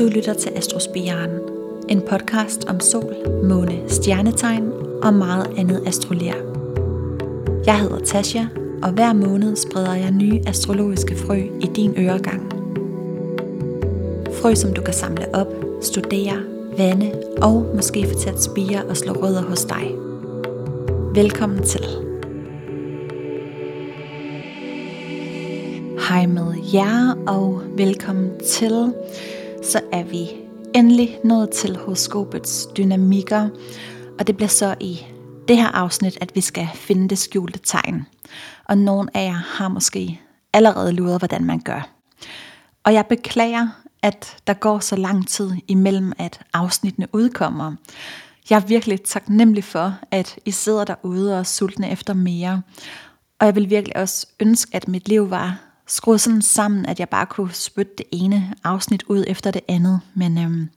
Du lytter til Astrospiren, en podcast om sol, måne, stjernetegn og meget andet astrolær. Jeg hedder Tasha, og hver måned spreder jeg nye astrologiske frø i din øregang. Frø, som du kan samle op, studere, vande og måske få til at spire og slå rødder hos dig. Velkommen til. Hej med jer, og velkommen til. Så er vi endelig nået til horoskopets dynamikker, og det bliver så i det her afsnit, at vi skal finde det skjulte tegn. Og nogen af jer har måske allerede luret, hvordan man gør. Og jeg beklager, at der går så lang tid imellem, at afsnittene udkommer. Jeg er virkelig taknemmelig for, at I sidder derude og er sultne efter mere. Og jeg vil virkelig også ønske, at mit liv var skruet sådan sammen, at jeg bare kunne spytte det ene afsnit ud efter det andet. Men øhm,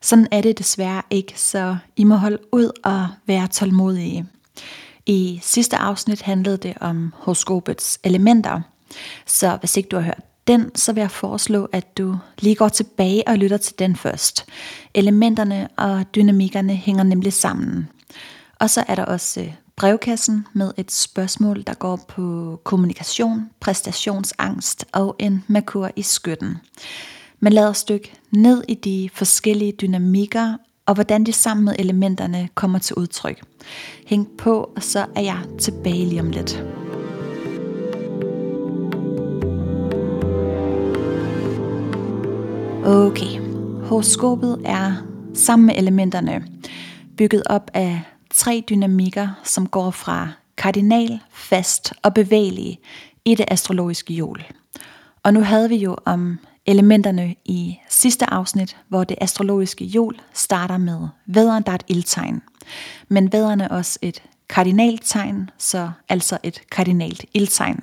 sådan er det desværre ikke, så I må holde ud og være tålmodige. I sidste afsnit handlede det om horoskopets elementer, så hvis ikke du har hørt den, så vil jeg foreslå, at du lige går tilbage og lytter til den først. Elementerne og dynamikkerne hænger nemlig sammen. Og så er der også øh, brevkassen med et spørgsmål, der går på kommunikation, præstationsangst og en makur i skytten. Men lad os dykke ned i de forskellige dynamikker og hvordan de sammen med elementerne kommer til udtryk. Hæng på, og så er jeg tilbage lige om lidt. Okay, horoskopet er sammen med elementerne bygget op af tre dynamikker, som går fra kardinal, fast og bevægelig i det astrologiske hjul. Og nu havde vi jo om elementerne i sidste afsnit, hvor det astrologiske hjul starter med væderen, der er et ildtegn. Men væderen er også et kardinaltegn, så altså et kardinalt ildtegn.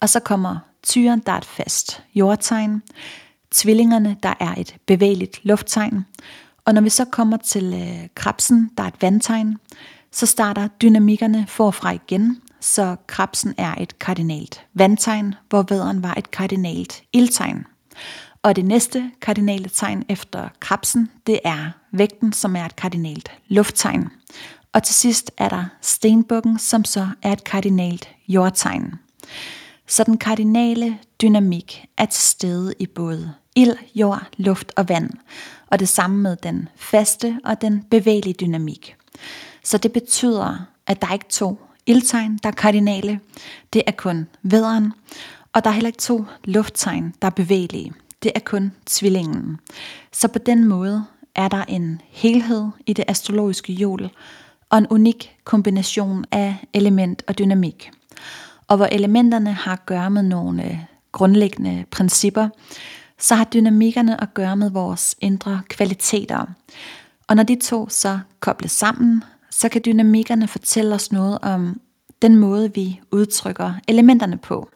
Og så kommer tyren, der er et fast jordtegn. Tvillingerne, der er et bevægeligt lufttegn. Og når vi så kommer til øh, krabsen, der er et vandtegn, så starter dynamikkerne forfra igen, så krabsen er et kardinalt vandtegn, hvor vædderen var et kardinalt ildtegn. Og det næste kardinale tegn efter krabsen, det er vægten, som er et kardinalt lufttegn. Og til sidst er der stenbukken, som så er et kardinalt jordtegn. Så den kardinale dynamik er til stede i både ild, jord, luft og vand, og det samme med den faste og den bevægelige dynamik. Så det betyder, at der er ikke to ildtegn, der er kardinale, det er kun vederen, og der er heller ikke to lufttegn, der er bevægelige, det er kun tvillingen. Så på den måde er der en helhed i det astrologiske hjul, og en unik kombination af element og dynamik. Og hvor elementerne har at gøre med nogle grundlæggende principper, så har dynamikkerne at gøre med vores indre kvaliteter. Og når de to så kobles sammen, så kan dynamikkerne fortælle os noget om den måde, vi udtrykker elementerne på.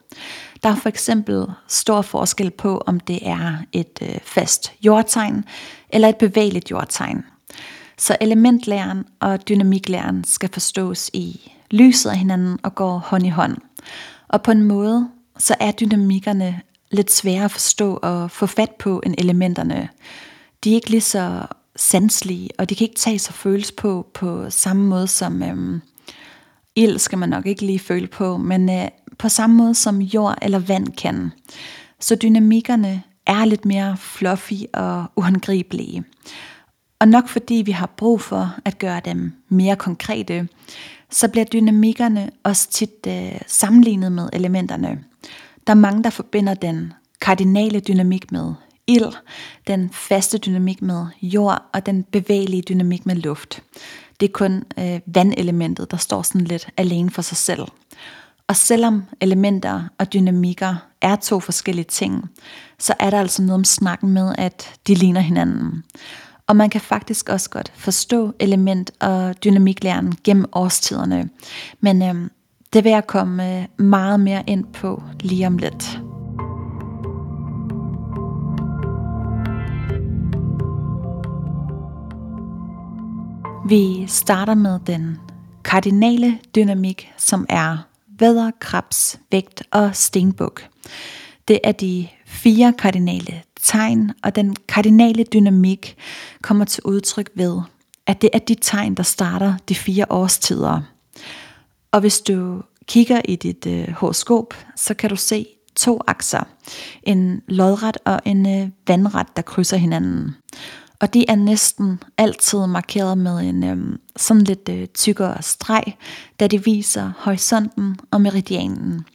Der er for eksempel stor forskel på, om det er et øh, fast jordtegn eller et bevægeligt jordtegn. Så elementlæren og dynamiklæren skal forstås i lyset af hinanden og går hånd i hånd. Og på en måde, så er dynamikkerne lidt svære at forstå og få fat på end elementerne. De er ikke lige så sanselige, og de kan ikke tage sig føles på på samme måde som øhm, ild skal man nok ikke lige føle på, men øh, på samme måde som jord eller vand kan. Så dynamikkerne er lidt mere fluffy og uangribelige. Og nok fordi vi har brug for at gøre dem mere konkrete, så bliver dynamikkerne også tit øh, sammenlignet med elementerne. Der er mange, der forbinder den kardinale dynamik med ild, den faste dynamik med jord og den bevægelige dynamik med luft. Det er kun øh, vandelementet, der står sådan lidt alene for sig selv. Og selvom elementer og dynamikker er to forskellige ting, så er der altså noget om snakken med, at de ligner hinanden. Og man kan faktisk også godt forstå element- og dynamiklæren gennem årstiderne. Men øhm, det vil jeg komme øh, meget mere ind på lige om lidt. Vi starter med den kardinale dynamik, som er vædder, krabs, vægt og stenbuk. Det er de fire kardinale tegn og den kardinale dynamik kommer til udtryk ved, at det er de tegn, der starter de fire årstider. Og hvis du kigger i dit øh, horoskop, så kan du se to akser. En lodret og en øh, vandret, der krydser hinanden. Og de er næsten altid markeret med en øh, sådan lidt øh, tykkere streg, da de viser horisonten og meridianen.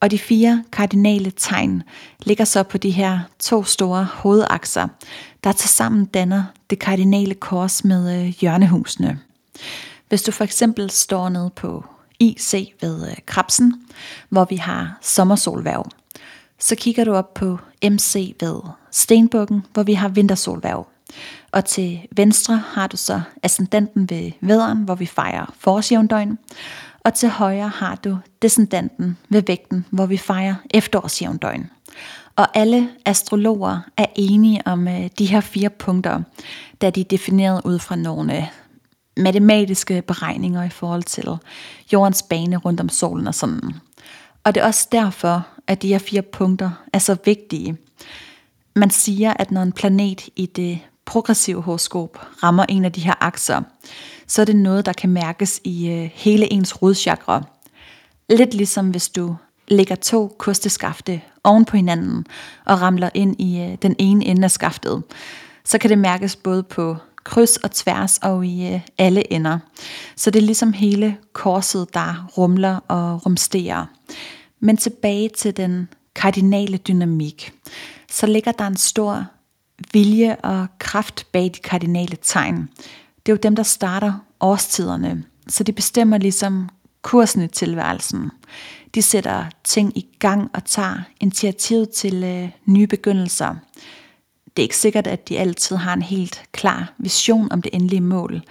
Og de fire kardinale tegn ligger så på de her to store hovedakser, der tilsammen danner det kardinale kors med øh, hjørnehusene. Hvis du for eksempel står nede på IC ved øh, Krabsen, hvor vi har sommersolværv, så kigger du op på MC ved Stenbukken, hvor vi har vintersolværv. Og til venstre har du så ascendanten ved vederen, hvor vi fejrer forårsjævndøgn. Og til højre har du descendanten ved vægten, hvor vi fejrer efterårsjævndøgn. Og alle astrologer er enige om øh, de her fire punkter, da de er defineret ud fra nogle øh, matematiske beregninger i forhold til jordens bane rundt om solen og sådan. Og det er også derfor, at de her fire punkter er så vigtige. Man siger, at når en planet i det progressive horoskop rammer en af de her akser, så er det noget, der kan mærkes i øh, hele ens rodchakra. Lidt ligesom hvis du lægger to kosteskafte oven på hinanden og ramler ind i øh, den ene ende af skaftet, så kan det mærkes både på kryds og tværs og i øh, alle ender. Så det er ligesom hele korset, der rumler og rumsterer. Men tilbage til den kardinale dynamik, så ligger der en stor vilje og kraft bag de kardinale tegn. Det er jo dem, der starter årstiderne, så de bestemmer ligesom kursen i tilværelsen. De sætter ting i gang og tager initiativ til øh, nye begyndelser. Det er ikke sikkert, at de altid har en helt klar vision om det endelige mål,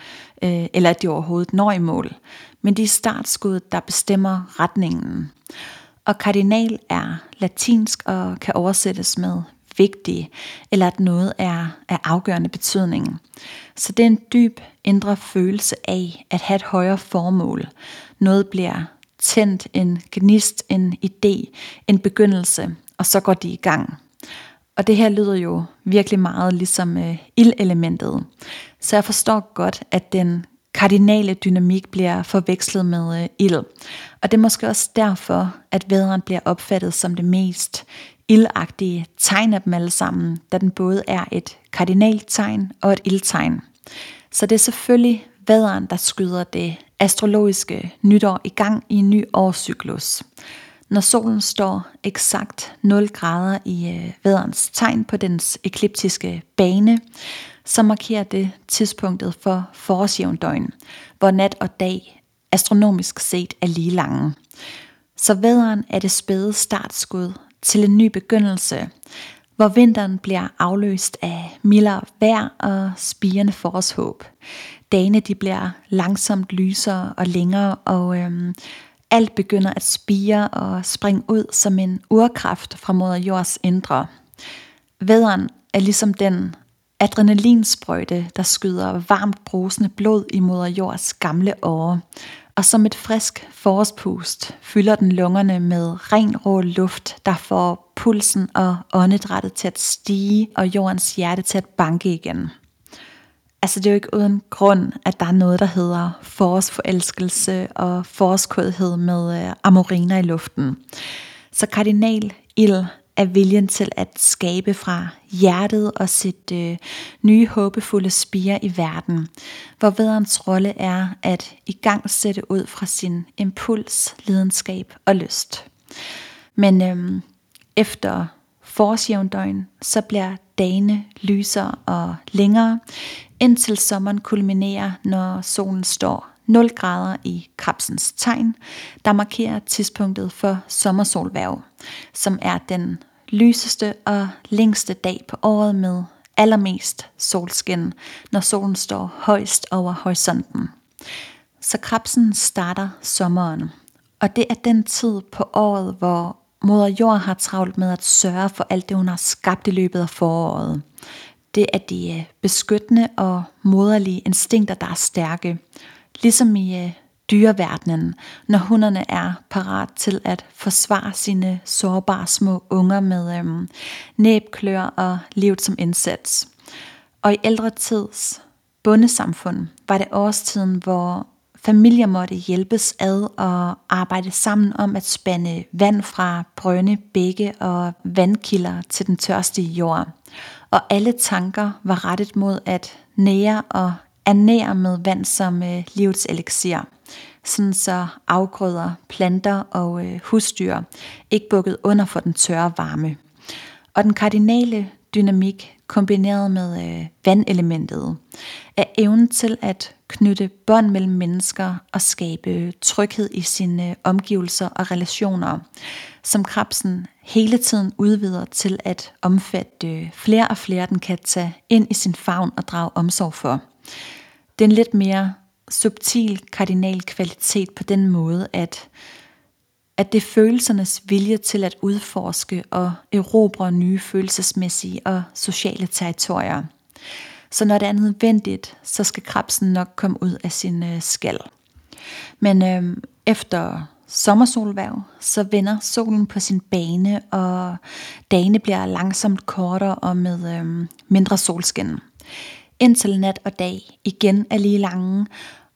øh, eller at de overhovedet når i mål. Men det er startskuddet, der bestemmer retningen. Og kardinal er latinsk og kan oversættes med vigtig, eller at noget er af afgørende betydning. Så det er en dyb indre følelse af at have et højere formål. Noget bliver tændt, en gnist, en idé, en begyndelse, og så går de i gang. Og det her lyder jo virkelig meget ligesom øh, ildelementet. Så jeg forstår godt, at den kardinale dynamik bliver forvekslet med øh, ild. Og det er måske også derfor, at væderen bliver opfattet som det mest ildagtige tegn af dem alle sammen, da den både er et kardinaltegn og et ildtegn. Så det er selvfølgelig væderen, der skyder det astrologiske nytår i gang i en ny årscyklus. Når solen står eksakt 0 grader i øh, væderens tegn på dens ekliptiske bane, så markerer det tidspunktet for forårsjævndøgn, hvor nat og dag astronomisk set er lige lange. Så væderen er det spæde startskud til en ny begyndelse, hvor vinteren bliver afløst af mildere vejr og spirende forårshåb. Dagene de bliver langsomt lysere og længere, og øhm, alt begynder at spire og springe ud som en urkraft fra moder jords indre. Væderen er ligesom den adrenalinsprøjte, der skyder varmt brusende blod i moder jords gamle åre, og som et frisk forårspust fylder den lungerne med ren rå luft, der får pulsen og åndedrættet til at stige og jordens hjerte til at banke igen. Altså det er jo ikke uden grund, at der er noget, der hedder forårsforelskelse og forårskådhed med øh, amoriner i luften. Så kardinal ild er viljen til at skabe fra hjertet og sætte øh, nye håbefulde spire i verden, hvor vederens rolle er at i gang sætte ud fra sin impuls, lidenskab og lyst. Men øh, efter forårsjævndøgn, så bliver dagene lysere og længere, indtil sommeren kulminerer, når solen står 0 grader i krabsens tegn, der markerer tidspunktet for sommersolværv, som er den lyseste og længste dag på året med allermest solskin, når solen står højst over horisonten. Så krabsen starter sommeren, og det er den tid på året, hvor moder jord har travlt med at sørge for alt det, hun har skabt i løbet af foråret. Det er de øh, beskyttende og moderlige instinkter, der er stærke, ligesom i øh, dyreverdenen, når hunderne er parat til at forsvare sine sårbare små unger med øhm, næbklør og livet som indsats. Og i ældre tids bundesamfund var det årstiden, hvor familier måtte hjælpes ad og arbejde sammen om at spande vand fra brønde, bække og vandkilder til den tørste jord. Og alle tanker var rettet mod at nære og ernære med vand som øh, livets elixir sådan så afgrøder, planter og øh, husdyr ikke bukket under for den tørre varme. Og den kardinale dynamik kombineret med øh, vandelementet er evnen til at knytte bånd mellem mennesker og skabe tryghed i sine øh, omgivelser og relationer, som krabsen hele tiden udvider til at omfatte øh, flere og flere, den kan tage ind i sin favn og drage omsorg for. Den lidt mere subtil kardinal kvalitet på den måde, at, at det er følelsernes vilje til at udforske og erobre nye følelsesmæssige og sociale territorier. Så når det er nødvendigt, så skal krabsen nok komme ud af sin øh, skal. Men øh, efter sommersolværv, så vender solen på sin bane, og dagene bliver langsomt kortere og med øh, mindre solskin. Indtil nat og dag igen er lige lange,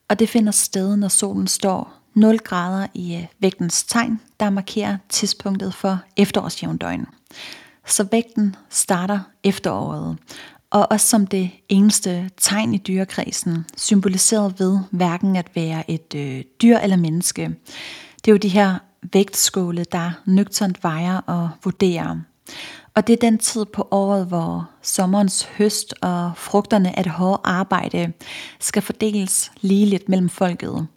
og det finder sted, når solen står 0 grader i øh, vægtens tegn, der markerer tidspunktet for efterårsjævndøgn. Så vægten starter efteråret, og også som det eneste tegn i dyrekredsen, symboliseret ved hverken at være et øh, dyr eller menneske. Det er jo de her vægtskåle, der nøgternt vejer og vurderer. Og det er den tid på året, hvor sommerens høst og frugterne af det hårde arbejde skal fordeles ligeligt mellem folket.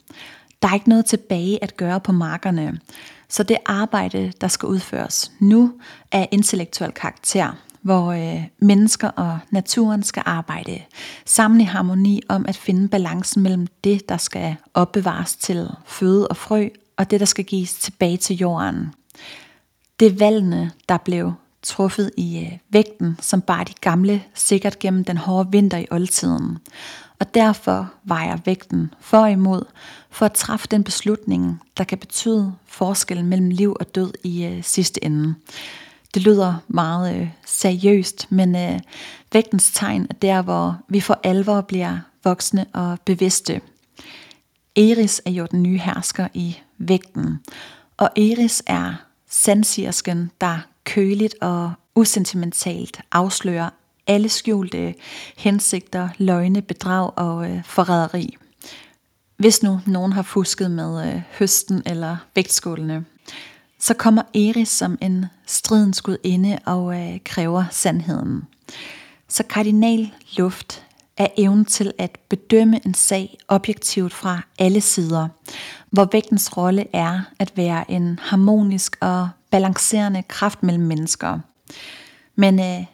Der er ikke noget tilbage at gøre på markerne, så det arbejde, der skal udføres nu, er intellektuel karakter, hvor øh, mennesker og naturen skal arbejde sammen i harmoni om at finde balancen mellem det, der skal opbevares til føde og frø, og det, der skal gives tilbage til jorden. Det er valgene, der blev truffet i øh, vægten, som bar de gamle sikkert gennem den hårde vinter i oldtiden. Og derfor vejer vægten for og imod, for at træffe den beslutning, der kan betyde forskellen mellem liv og død i øh, sidste ende. Det lyder meget øh, seriøst, men øh, vægtens tegn er der, hvor vi for alvor bliver voksne og bevidste. Eris er jo den nye hersker i vægten, og Eris er sandsigersken, der køligt og usentimentalt afslører alle skjulte hensigter, løgne, bedrag og øh, forræderi. Hvis nu nogen har fusket med øh, høsten eller vægtskålene, så kommer Eris som en stridens gudinde og øh, kræver sandheden. Så kardinal luft er evnen til at bedømme en sag objektivt fra alle sider, hvor vægtens rolle er at være en harmonisk og balancerende kraft mellem mennesker. Men øh,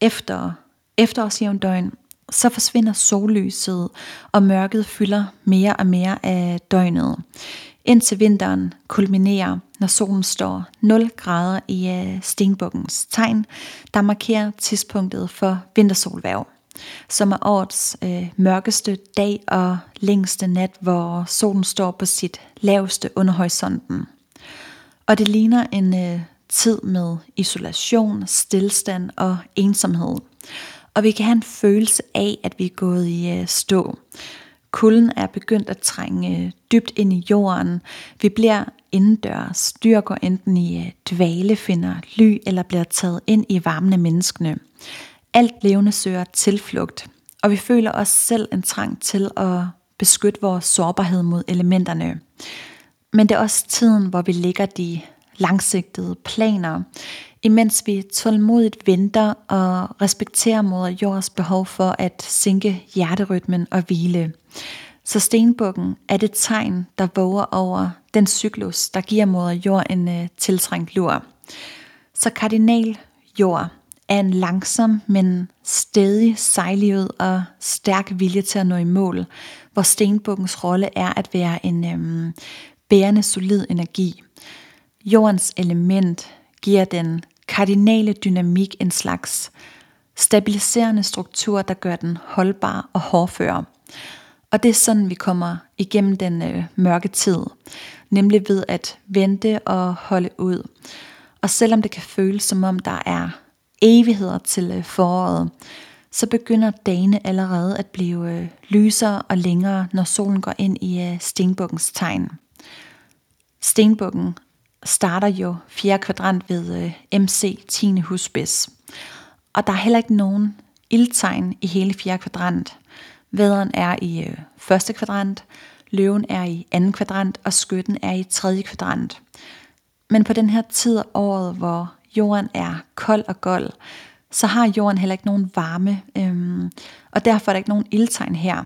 efter efterårsjævndøgn, så forsvinder sollyset, og mørket fylder mere og mere af døgnet. Indtil vinteren kulminerer, når solen står 0 grader i øh, stenbukkens tegn, der markerer tidspunktet for vintersolværv som er årets øh, mørkeste dag og længste nat, hvor solen står på sit laveste under horisonten. Og det ligner en øh, tid med isolation, stillstand og ensomhed. Og vi kan have en følelse af, at vi er gået i øh, stå. Kulden er begyndt at trænge øh, dybt ind i jorden. Vi bliver indendørs. Dyr går enten i øh, dvale, finder ly eller bliver taget ind i varmen af menneskene. Alt levende søger tilflugt, og vi føler os selv en trang til at beskytte vores sårbarhed mod elementerne. Men det er også tiden, hvor vi lægger de langsigtede planer, imens vi tålmodigt venter og respekterer moder jords behov for at sænke hjerterytmen og hvile. Så stenbukken er det tegn, der våger over den cyklus, der giver moder jord en øh, tiltrængt lur. Så kardinal jord er en langsom, men stedig sejlivet og stærk vilje til at nå i mål, hvor stenbukkens rolle er at være en øhm, bærende solid energi. Jordens element giver den kardinale dynamik en slags stabiliserende struktur, der gør den holdbar og hårdfør. Og det er sådan, vi kommer igennem den øh, mørke tid, nemlig ved at vente og holde ud. Og selvom det kan føles som om der er evigheder til øh, foråret, så begynder dagene allerede at blive øh, lysere og længere, når solen går ind i øh, stenbukkens tegn. Stenbukken starter jo fjerde kvadrant ved øh, MC 10. husbis. Og der er heller ikke nogen ildtegn i hele fjerde kvadrant. Væderen er i øh, første kvadrant, løven er i anden kvadrant, og skytten er i tredje kvadrant. Men på den her tid af året, hvor jorden er kold og gold, så har jorden heller ikke nogen varme, øhm, og derfor er der ikke nogen ildtegn her.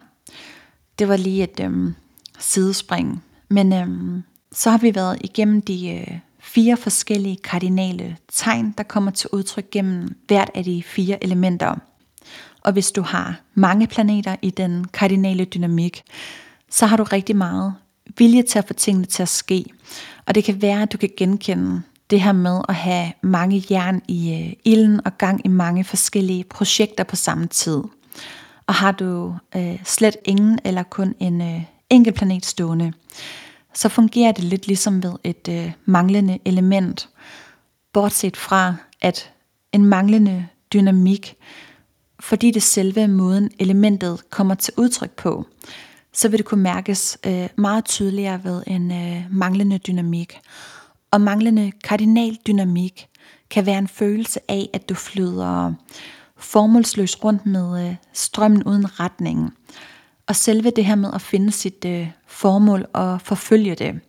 Det var lige et øhm, sidespring. Men øhm, så har vi været igennem de øh, fire forskellige kardinale tegn, der kommer til udtryk gennem hvert af de fire elementer. Og hvis du har mange planeter i den kardinale dynamik, så har du rigtig meget vilje til at få tingene til at ske. Og det kan være, at du kan genkende det her med at have mange jern i øh, ilden og gang i mange forskellige projekter på samme tid. Og har du øh, slet ingen eller kun en øh, enkelt planet stående, så fungerer det lidt ligesom ved et øh, manglende element. Bortset fra, at en manglende dynamik, fordi det selve måden elementet kommer til udtryk på, så vil det kunne mærkes øh, meget tydeligere ved en øh, manglende dynamik. Og manglende kardinal dynamik kan være en følelse af, at du flyder formålsløst rundt med øh, strømmen uden retning. Og selve det her med at finde sit øh, formål og forfølge det,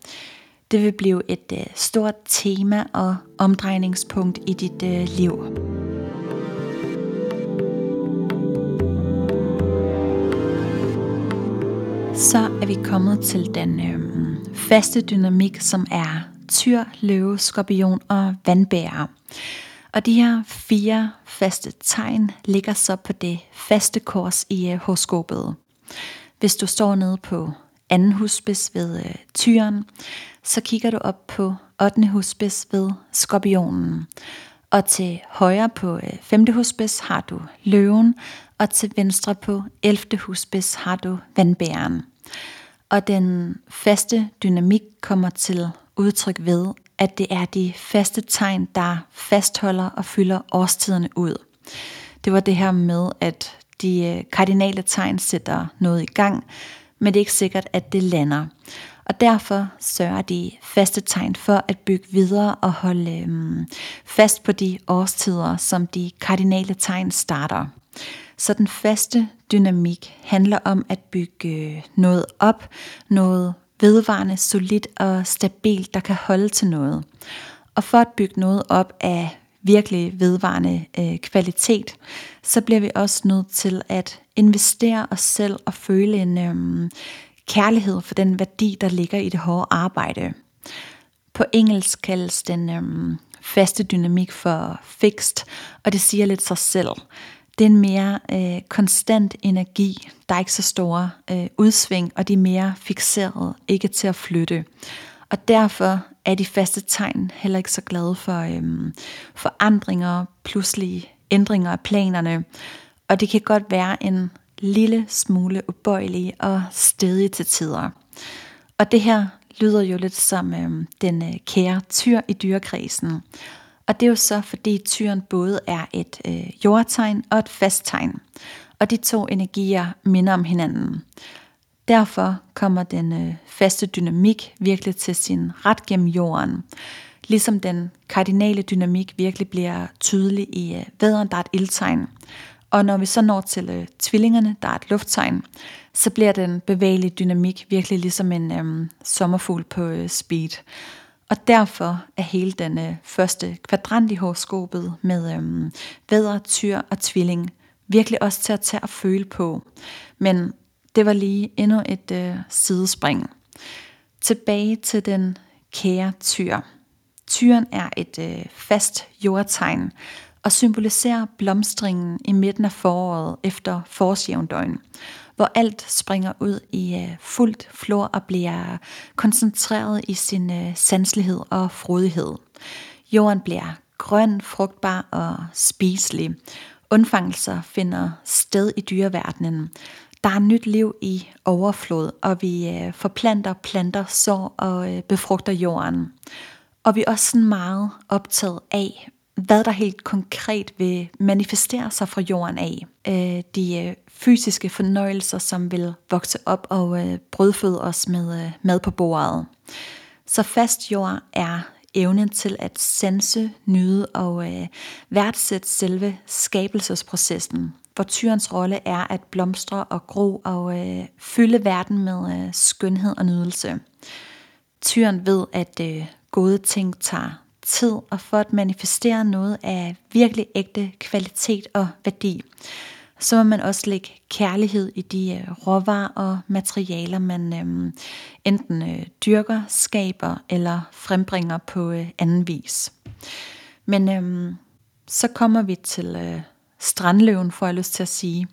det vil blive et øh, stort tema og omdrejningspunkt i dit øh, liv. Så er vi kommet til den øh, faste dynamik, som er tyr, løve, skorpion og vandbærer. Og de her fire faste tegn ligger så på det faste kors i øh, horoskopet. Hvis du står nede på anden husspids ved øh, tyren, så kigger du op på 8. husspids ved skorpionen. Og til højre på øh, 5. husspids har du løven, og til venstre på 11. husspids har du vandbæren. Og den faste dynamik kommer til udtryk ved, at det er de faste tegn, der fastholder og fylder årstiderne ud. Det var det her med, at de øh, kardinale tegn sætter noget i gang, men det er ikke sikkert, at det lander. Og derfor sørger de faste tegn for at bygge videre og holde øhm, fast på de årstider, som de kardinale tegn starter. Så den faste dynamik handler om at bygge øh, noget op, noget vedvarende, solidt og stabilt, der kan holde til noget. Og for at bygge noget op af virkelig vedvarende øh, kvalitet, så bliver vi også nødt til at investere os selv og føle en øh, kærlighed for den værdi, der ligger i det hårde arbejde. På engelsk kaldes den øh, faste dynamik for fixed, og det siger lidt sig selv. Det er en mere øh, konstant energi. Der er ikke så store øh, udsving, og de er mere fixerede, ikke til at flytte. Og derfor er de faste tegn heller ikke så glade for øhm, forandringer, pludselige ændringer af planerne. Og det kan godt være en lille smule ubøjelige og stedige til tider. Og det her lyder jo lidt som øhm, den øh, kære tyr i dyrekredsen. Og det er jo så, fordi tyren både er et øh, jordtegn og et fast tegn. Og de to energier minder om hinanden. Derfor kommer den øh, faste dynamik virkelig til sin ret gennem jorden. Ligesom den kardinale dynamik virkelig bliver tydelig i øh, væderen, der er et ildtegn. Og når vi så når til øh, tvillingerne, der er et lufttegn, så bliver den bevægelige dynamik virkelig ligesom en øh, sommerfugl på øh, speed. Og derfor er hele den øh, første kvadrant i horoskopet med øh, vædder, tyr og tvilling virkelig også til at tage og føle på. Men det var lige endnu et øh, sidespring. Tilbage til den kære tyr. Tyren er et øh, fast jordtegn og symboliserer blomstringen i midten af foråret efter forårsjævndøgn, hvor alt springer ud i øh, fuldt flor og bliver koncentreret i sin øh, sanselighed og frodighed. Jorden bliver grøn, frugtbar og spiselig. Undfangelser finder sted i dyreverdenen. Der er nyt liv i overflod, og vi øh, forplanter, planter, sår og øh, befrugter jorden. Og vi er også sådan meget optaget af, hvad der helt konkret vil manifestere sig fra jorden af. Øh, de øh, fysiske fornøjelser, som vil vokse op og øh, brødføde os med øh, mad på bordet. Så fast jord er evnen til at sanse, nyde og øh, værdsætte selve skabelsesprocessen, hvor tyrens rolle er at blomstre og gro og øh, fylde verden med øh, skønhed og nydelse. Tyren ved, at øh, gode ting tager tid, og for at manifestere noget af virkelig ægte kvalitet og værdi, så må man også lægge kærlighed i de øh, råvarer og materialer, man øh, enten øh, dyrker, skaber eller frembringer på øh, anden vis. Men øh, så kommer vi til øh, strandløven, får jeg lyst til at sige.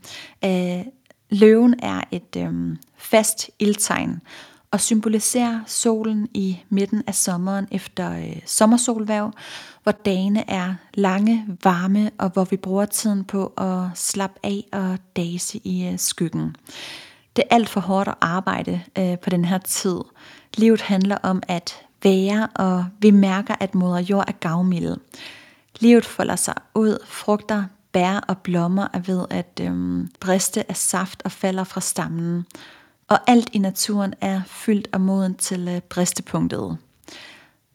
Øh, løven er et øh, fast ildtegn, og symboliserer solen i midten af sommeren efter øh, sommersolværv, hvor dagene er lange, varme og hvor vi bruger tiden på at slappe af og dase i øh, skyggen. Det er alt for hårdt at arbejde øh, på den her tid. Livet handler om at være, og vi mærker, at moder jord er gavmild. Livet folder sig ud, frugter, bær og blommer er ved at øhm, briste af saft og falder fra stammen og alt i naturen er fyldt af moden til øh, bristepunktet.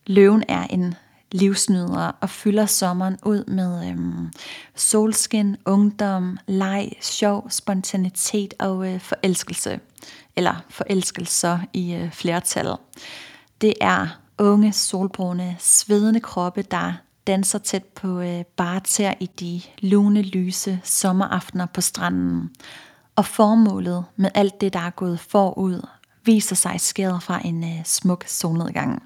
Løven er en livsnyder og fylder sommeren ud med øhm, solskin, ungdom, leg, sjov, spontanitet og øh, forelskelse. Eller forelskelser i øh, flertal. Det er unge, solbrune, svedende kroppe, der danser tæt på øh, barter i de lune, lyse sommeraftener på stranden og formålet med alt det, der er gået forud, viser sig skæret fra en øh, smuk solnedgang.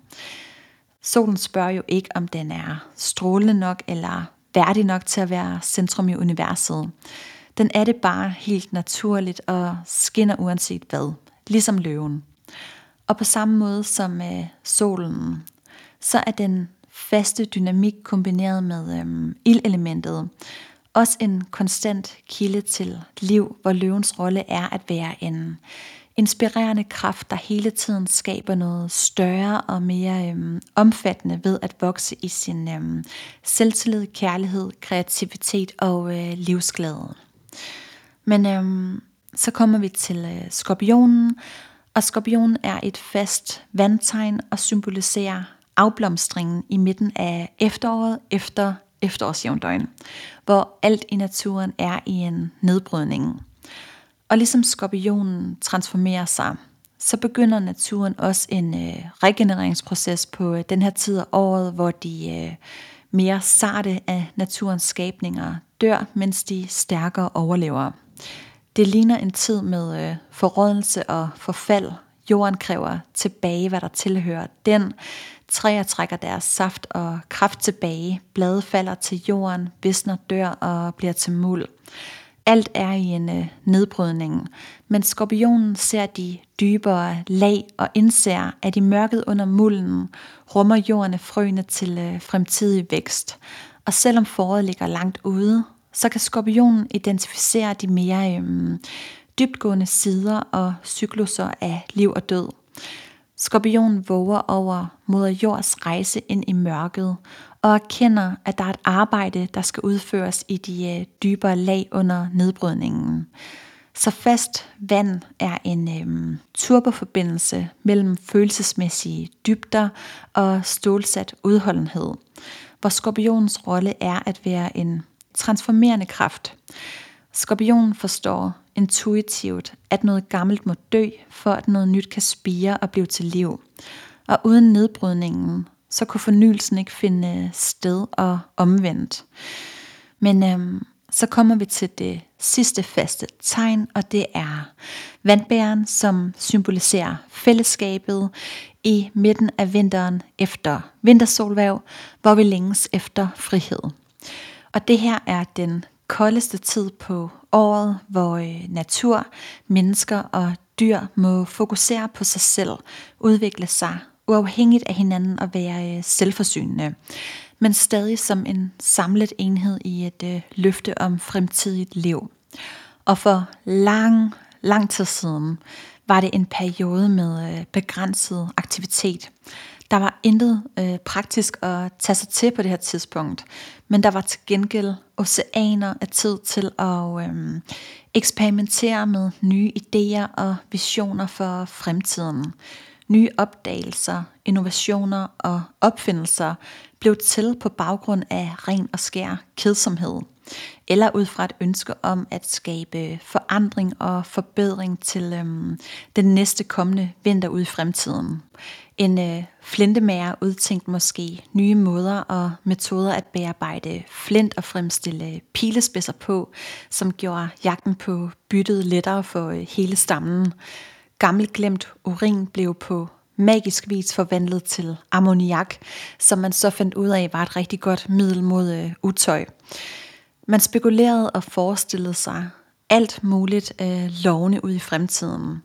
Solen spørger jo ikke, om den er strålende nok eller værdig nok til at være centrum i universet. Den er det bare helt naturligt og skinner uanset hvad, ligesom løven. Og på samme måde som øh, solen, så er den faste dynamik kombineret med øhm, ildelementet, også en konstant kilde til liv, hvor løvens rolle er at være en inspirerende kraft, der hele tiden skaber noget større og mere øhm, omfattende ved at vokse i sin øhm, selvtillid, kærlighed, kreativitet og øh, livsglæde. Men øhm, så kommer vi til øh, skorpionen, og skorpionen er et fast vandtegn og symboliserer afblomstringen i midten af efteråret efter efterårsjævndøgn, hvor alt i naturen er i en nedbrydning. Og ligesom skorpionen transformerer sig, så begynder naturen også en øh, regenereringsproces på øh, den her tid af året, hvor de øh, mere sarte af naturens skabninger dør, mens de stærkere overlever. Det ligner en tid med øh, forrådelse og forfald. Jorden kræver tilbage, hvad der tilhører den, Træer trækker deres saft og kraft tilbage. Blade falder til jorden, visner dør og bliver til muld. Alt er i en øh, nedbrydning, men skorpionen ser de dybere lag og indser, at i mørket under mulden rummer jorden frøene til øh, fremtidig vækst. Og selvom foråret ligger langt ude, så kan skorpionen identificere de mere øh, dybtgående sider og cykluser af liv og død. Skorpionen våger over moder jords rejse ind i mørket og erkender, at der er et arbejde, der skal udføres i de øh, dybere lag under nedbrydningen. Så fast vand er en øhm, turboforbindelse mellem følelsesmæssige dybder og stålsat udholdenhed, hvor skorpionens rolle er at være en transformerende kraft. Skorpionen forstår intuitivt, at noget gammelt må dø, for at noget nyt kan spire og blive til liv. Og uden nedbrydningen, så kunne fornyelsen ikke finde sted og omvendt. Men øhm, så kommer vi til det sidste faste tegn, og det er vandbæren, som symboliserer fællesskabet i midten af vinteren efter vintersolværv, hvor vi længes efter frihed. Og det her er den koldeste tid på året, hvor øh, natur, mennesker og dyr må fokusere på sig selv, udvikle sig uafhængigt af hinanden og være øh, selvforsynende, men stadig som en samlet enhed i et øh, løfte om fremtidigt liv. Og for lang, lang tid siden var det en periode med begrænset aktivitet. Der var intet øh, praktisk at tage sig til på det her tidspunkt, men der var til gengæld oceaner af tid til at øh, eksperimentere med nye idéer og visioner for fremtiden. Nye opdagelser, innovationer og opfindelser blev til på baggrund af ren og skær kedsomhed, eller ud fra et ønske om at skabe forandring og forbedring til øhm, den næste kommende vinter ud i fremtiden. En øh, flintemager udtænkte måske nye måder og metoder at bearbejde flint og fremstille pilespidser på, som gjorde jagten på byttet lettere for øh, hele stammen. Gammel glemt urin blev på magisk vis forvandlet til ammoniak, som man så fandt ud af var et rigtig godt middel mod øh, utøj. Man spekulerede og forestillede sig alt muligt øh, lovende ud i fremtiden.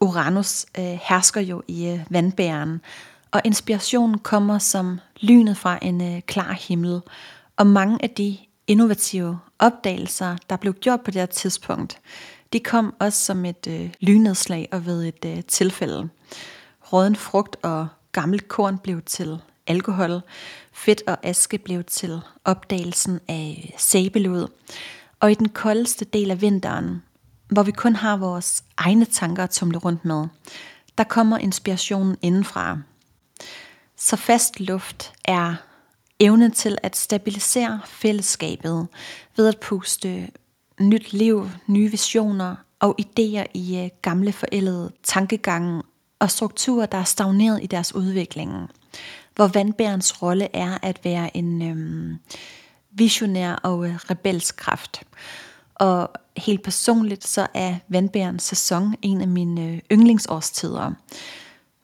Uranus øh, hersker jo i øh, vandbæren, og inspirationen kommer som lynet fra en øh, klar himmel. Og mange af de innovative opdagelser, der blev gjort på det her tidspunkt, de kom også som et øh, lynnedslag og ved et øh, tilfælde. Råden frugt og gammelt korn blev til alkohol. Fedt og aske blev til opdagelsen af sæbelud. Og i den koldeste del af vinteren, hvor vi kun har vores egne tanker at tumle rundt med, der kommer inspirationen indenfra. Så fast luft er evnen til at stabilisere fællesskabet ved at puste nyt liv, nye visioner og idéer i øh, gamle forældede tankegange og strukturer, der er stagneret i deres udvikling. Hvor vandbærens rolle er at være en øhm, visionær og øh, rebelsk kraft. Og helt personligt så er vandbærens sæson en af mine øh, yndlingsårstider.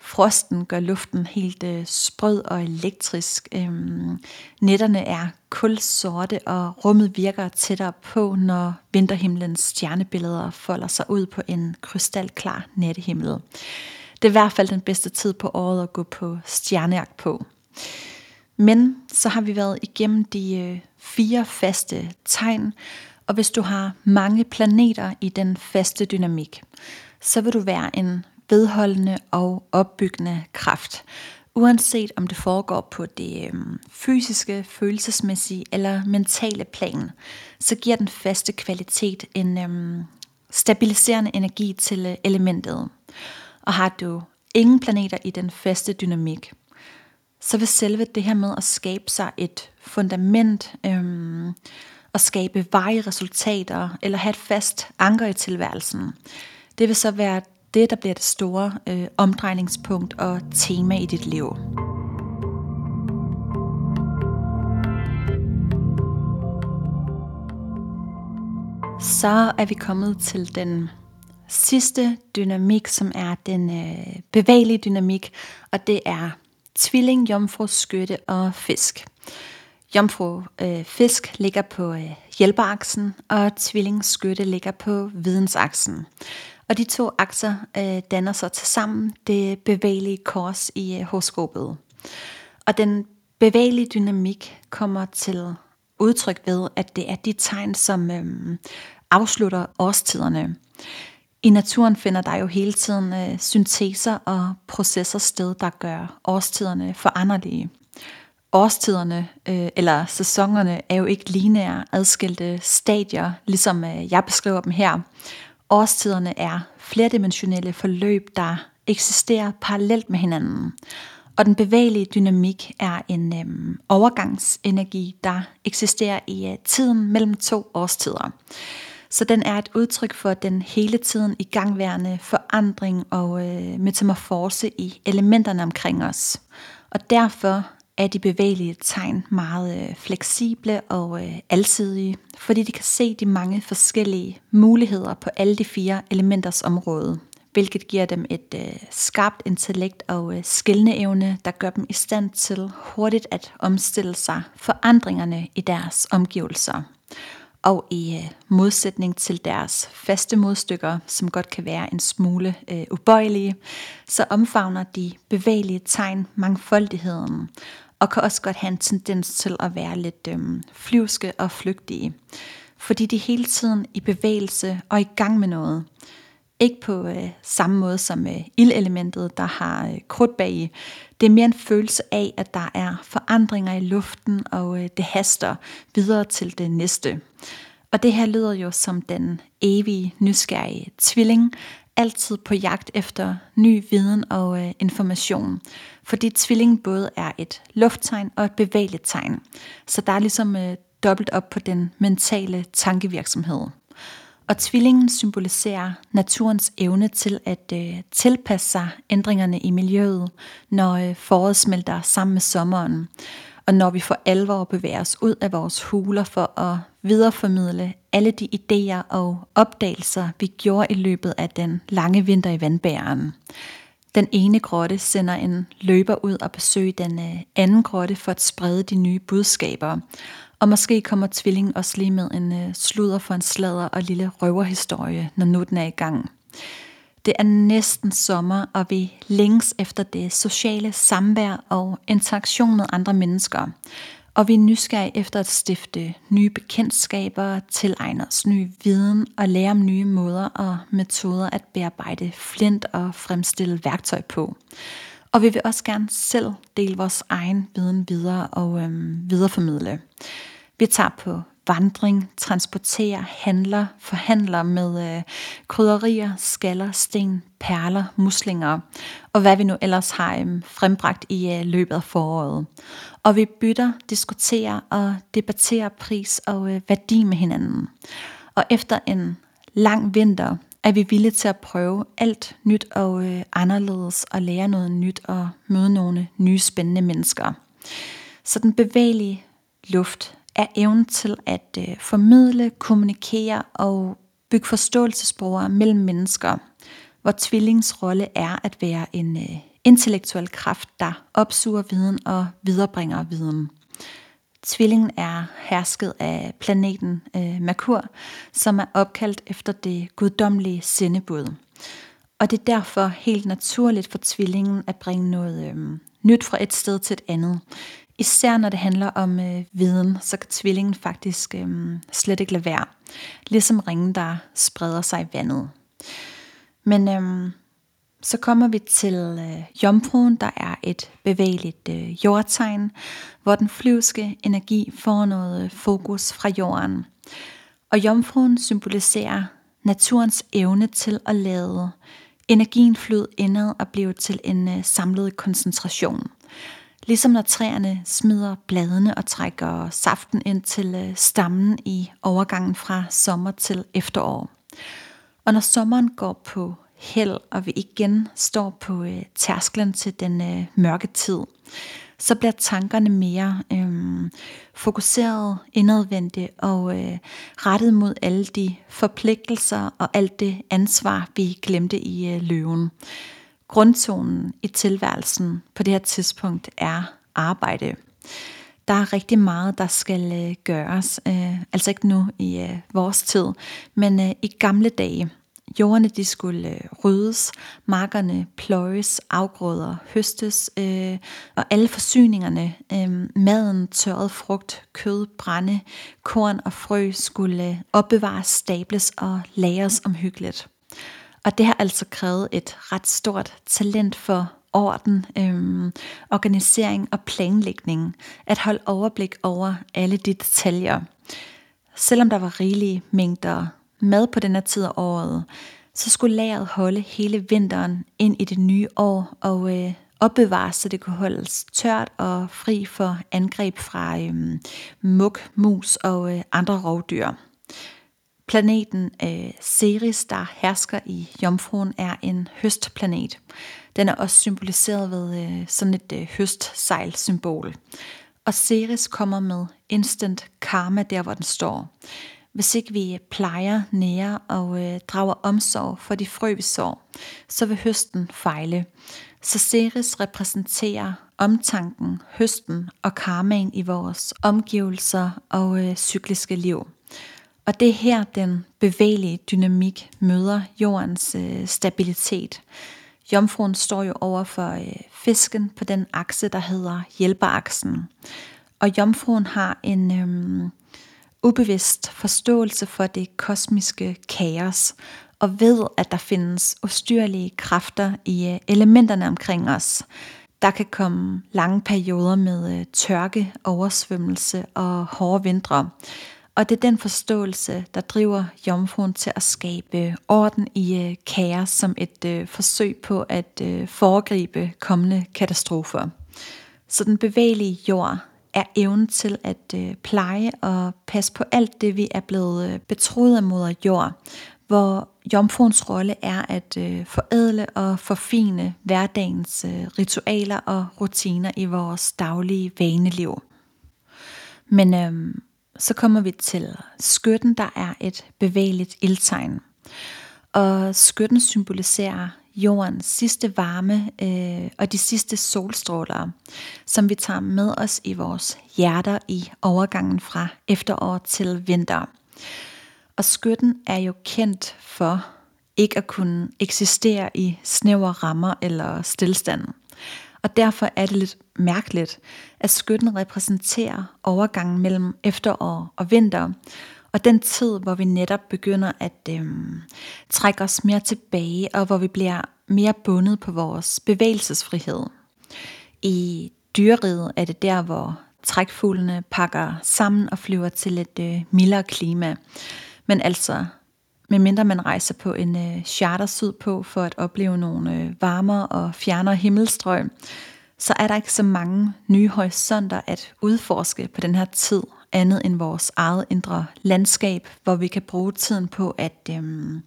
Frosten gør luften helt øh, sprød og elektrisk. Øhm, netterne er kulsorte, og rummet virker tættere på, når vinterhimlens stjernebilleder folder sig ud på en krystalklar nattehimmel. Det er i hvert fald den bedste tid på året at gå på stjernejagt på. Men så har vi været igennem de øh, fire faste tegn, og hvis du har mange planeter i den faste dynamik, så vil du være en vedholdende og opbyggende kraft. Uanset om det foregår på det øh, fysiske, følelsesmæssige eller mentale plan, så giver den faste kvalitet en øhm, stabiliserende energi til øh, elementet. Og har du ingen planeter i den faste dynamik, så vil selve det her med at skabe sig et fundament, øhm, at skabe veje resultater, eller have et fast anker i tilværelsen, det vil så være det, der bliver det store øh, omdrejningspunkt og tema i dit liv. Så er vi kommet til den sidste dynamik, som er den øh, bevægelige dynamik, og det er tvilling, jomfru, skytte og fisk. Jomfru øh, fisk ligger på øh, hjælperaksen, og tvilling skytte ligger på vidensaksen. Og de to akser øh, danner så til sammen det bevægelige kors i øh, horoskopet. Og den bevægelige dynamik kommer til udtryk ved, at det er de tegn, som øh, afslutter årstiderne. I naturen finder der jo hele tiden øh, synteser og processer sted, der gør årstiderne foranderlige. Årstiderne øh, eller sæsonerne er jo ikke lineære adskilte stadier, ligesom øh, jeg beskriver dem her. Årstiderne er flerdimensionelle forløb, der eksisterer parallelt med hinanden. Og den bevægelige dynamik er en øhm, overgangsenergi, der eksisterer i øh, tiden mellem to årstider. Så den er et udtryk for den hele tiden igangværende forandring og øh, metamorfose i elementerne omkring os. Og derfor er de bevægelige tegn meget øh, fleksible og øh, alsidige, fordi de kan se de mange forskellige muligheder på alle de fire elementers område, hvilket giver dem et øh, skarpt intellekt og øh, skældneevne, der gør dem i stand til hurtigt at omstille sig forandringerne i deres omgivelser og i øh, modsætning til deres faste modstykker, som godt kan være en smule øh, ubøjelige, så omfavner de bevægelige tegn mangfoldigheden, og kan også godt have en tendens til at være lidt øh, flyvske og flygtige. fordi de hele tiden i bevægelse og i gang med noget. Ikke på øh, samme måde som øh, ildelementet, der har øh, krudt bag i, det er mere en følelse af, at der er forandringer i luften, og øh, det haster videre til det næste. Og det her lyder jo som den evige, nysgerrige tvilling, altid på jagt efter ny viden og øh, information. Fordi tvilling både er et lufttegn og et bevægeligt tegn. Så der er ligesom øh, dobbelt op på den mentale tankevirksomhed. Og tvillingen symboliserer naturens evne til at øh, tilpasse sig ændringerne i miljøet, når øh, foråret smelter sammen med sommeren, og når vi for alvor bevæger os ud af vores huler for at videreformidle alle de idéer og opdagelser, vi gjorde i løbet af den lange vinter i vandbæren. Den ene grotte sender en løber ud og besøger den øh, anden grotte for at sprede de nye budskaber. Og måske kommer tvillingen også lige med en øh, sludder for en sladder og lille røverhistorie, når nu den er i gang. Det er næsten sommer, og vi længes efter det sociale samvær og interaktion med andre mennesker. Og vi er nysgerrige efter at stifte nye bekendtskaber, tilegne os ny viden og lære om nye måder og metoder at bearbejde flint og fremstille værktøj på. Og vi vil også gerne selv dele vores egen viden videre og øhm, videreformidle. Vi tager på vandring, transporterer, handler, forhandler med øh, krydderier, skaller, sten, perler, muslinger og hvad vi nu ellers har øh, frembragt i øh, løbet af foråret. Og vi bytter, diskuterer og debatterer pris og øh, værdi med hinanden. Og efter en lang vinter er vi villige til at prøve alt nyt og øh, anderledes og lære noget nyt og møde nogle nye spændende mennesker. Så den bevægelige luft er evnen til at øh, formidle, kommunikere og bygge forståelsesbrugere mellem mennesker, hvor tvillings rolle er at være en øh, intellektuel kraft, der opsuger viden og viderebringer viden. Tvillingen er hersket af planeten øh, Merkur, som er opkaldt efter det guddommelige sendebud. Og det er derfor helt naturligt for tvillingen at bringe noget øh, nyt fra et sted til et andet. Især når det handler om øh, viden, så kan tvillingen faktisk øh, slet ikke lade være. Ligesom ringen, der spreder sig i vandet. Men øh, så kommer vi til øh, jomfruen, der er et bevægeligt øh, jordtegn, hvor den flyvske energi får noget øh, fokus fra jorden. Og jomfruen symboliserer naturens evne til at lade energien flyde indad og blive til en øh, samlet koncentration. Ligesom når træerne smider bladene og trækker saften ind til øh, stammen i overgangen fra sommer til efterår. Og når sommeren går på held, og vi igen står på øh, tærsklen til den øh, mørke tid, så bliver tankerne mere øh, fokuseret, indadvendte og øh, rettet mod alle de forpligtelser og alt det ansvar, vi glemte i øh, løven. Grundtonen i tilværelsen på det her tidspunkt er arbejde. Der er rigtig meget, der skal øh, gøres. Øh, altså ikke nu i øh, vores tid, men øh, i gamle dage. Jordene de skulle øh, ryddes, markerne pløjes, afgrøder høstes, øh, og alle forsyningerne, øh, maden, tørret frugt, kød, brænde, korn og frø skulle øh, opbevares, stables og lagres omhyggeligt. Og det har altså krævet et ret stort talent for orden, øhm, organisering og planlægning, at holde overblik over alle de detaljer. Selvom der var rigelige mængder mad på denne tid af året, så skulle lageret holde hele vinteren ind i det nye år og øh, opbevares, så det kunne holdes tørt og fri for angreb fra øh, muk, mus og øh, andre rovdyr. Planeten øh, Ceres, der hersker i Jomfruen, er en høstplanet. Den er også symboliseret ved øh, sådan et øh, høstsejlsymbol. Og Ceres kommer med instant karma der, hvor den står. Hvis ikke vi plejer, nærer og øh, drager omsorg for de frø, vi sår, så vil høsten fejle. Så Ceres repræsenterer omtanken, høsten og karmaen i vores omgivelser og øh, cykliske liv. Og det er her, den bevægelige dynamik møder jordens øh, stabilitet. Jomfruen står jo over for øh, fisken på den akse, der hedder hjælperaksen. Og jomfruen har en øh, ubevidst forståelse for det kosmiske kaos, og ved, at der findes ustyrlige kræfter i øh, elementerne omkring os. Der kan komme lange perioder med øh, tørke, oversvømmelse og hårde vintre. Og det er den forståelse, der driver jomfruen til at skabe øh, orden i kaos som et forsøg på at foregribe kommende katastrofer. Så den bevægelige jord er evnen til at øh, pleje og passe på alt det, vi er blevet øh, betroet af moder jord, hvor jomfruens rolle er at øh, forædle og forfine hverdagens øh, ritualer og rutiner i vores daglige vaneliv. Men øh, så kommer vi til skytten, der er et bevægeligt ildtegn. Og skytten symboliserer jordens sidste varme øh, og de sidste solstråler, som vi tager med os i vores hjerter i overgangen fra efterår til vinter. Og skytten er jo kendt for ikke at kunne eksistere i snævre rammer eller stillstand. Og derfor er det lidt mærkeligt, at skytten repræsenterer overgangen mellem efterår og vinter, og den tid, hvor vi netop begynder at øhm, trække os mere tilbage, og hvor vi bliver mere bundet på vores bevægelsesfrihed. I dyreriget er det der, hvor trækfuglene pakker sammen og flyver til et øh, mildere klima. Men altså, medmindre man rejser på en øh, charter sydpå for at opleve nogle øh, varmere og fjernere himmelstrøg, så er der ikke så mange nye horisonter at udforske på den her tid, andet end vores eget indre landskab, hvor vi kan bruge tiden på at øhm,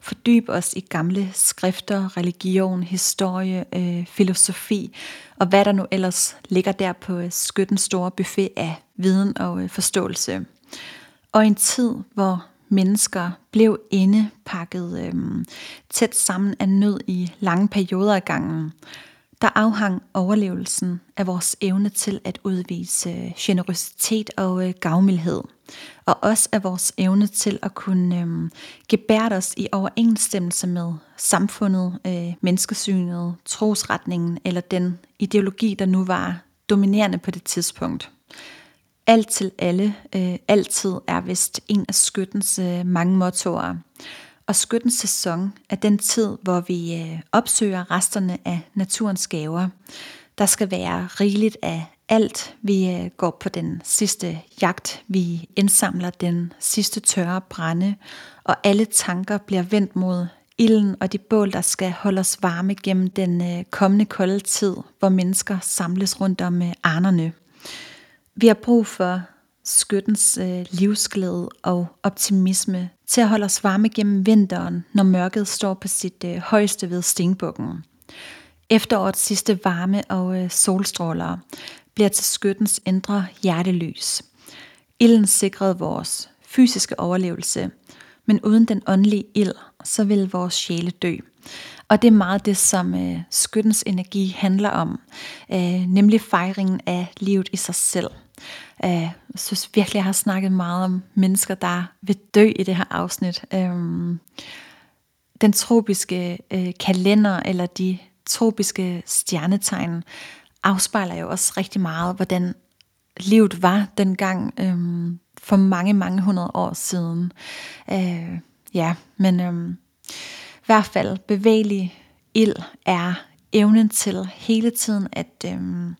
fordybe os i gamle skrifter, religion, historie, øh, filosofi og hvad der nu ellers ligger der på øh, skyttens store buffet af viden og øh, forståelse. Og en tid, hvor mennesker blev indepakket øhm, tæt sammen af nød i lange perioder af gangen, der afhang overlevelsen af vores evne til at udvise øh, generøsitet og øh, gavmildhed, og også af vores evne til at kunne øh, gebære os i overensstemmelse med samfundet, øh, menneskesynet, trosretningen eller den ideologi, der nu var dominerende på det tidspunkt. Alt til alle, øh, altid er vist en af skyttens øh, mange mottoer. Og skyttens sæson er den tid, hvor vi øh, opsøger resterne af naturens gaver. Der skal være rigeligt af alt. Vi øh, går på den sidste jagt. Vi indsamler den sidste tørre brænde. Og alle tanker bliver vendt mod ilden og de bål, der skal holde os varme gennem den øh, kommende kolde tid, hvor mennesker samles rundt om arnerne. Vi har brug for skyttens øh, livsglæde og optimisme til at holde os varme gennem vinteren, når mørket står på sit øh, højeste ved stenbukken. Efterårets sidste varme og øh, solstråler bliver til skyttens indre hjertelys. Ilden sikrede vores fysiske overlevelse, men uden den åndelige ild, så vil vores sjæle dø. Og det er meget det, som øh, skyttens energi handler om, øh, nemlig fejringen af livet i sig selv. Øh, jeg synes virkelig, jeg har snakket meget om mennesker, der vil dø i det her afsnit. Øh, den tropiske øh, kalender eller de tropiske stjernetegn afspejler jo også rigtig meget, hvordan livet var dengang øh, for mange, mange hundrede år siden. Øh, ja, men øh, i hvert fald bevægelig ild er evnen til hele tiden at øhm,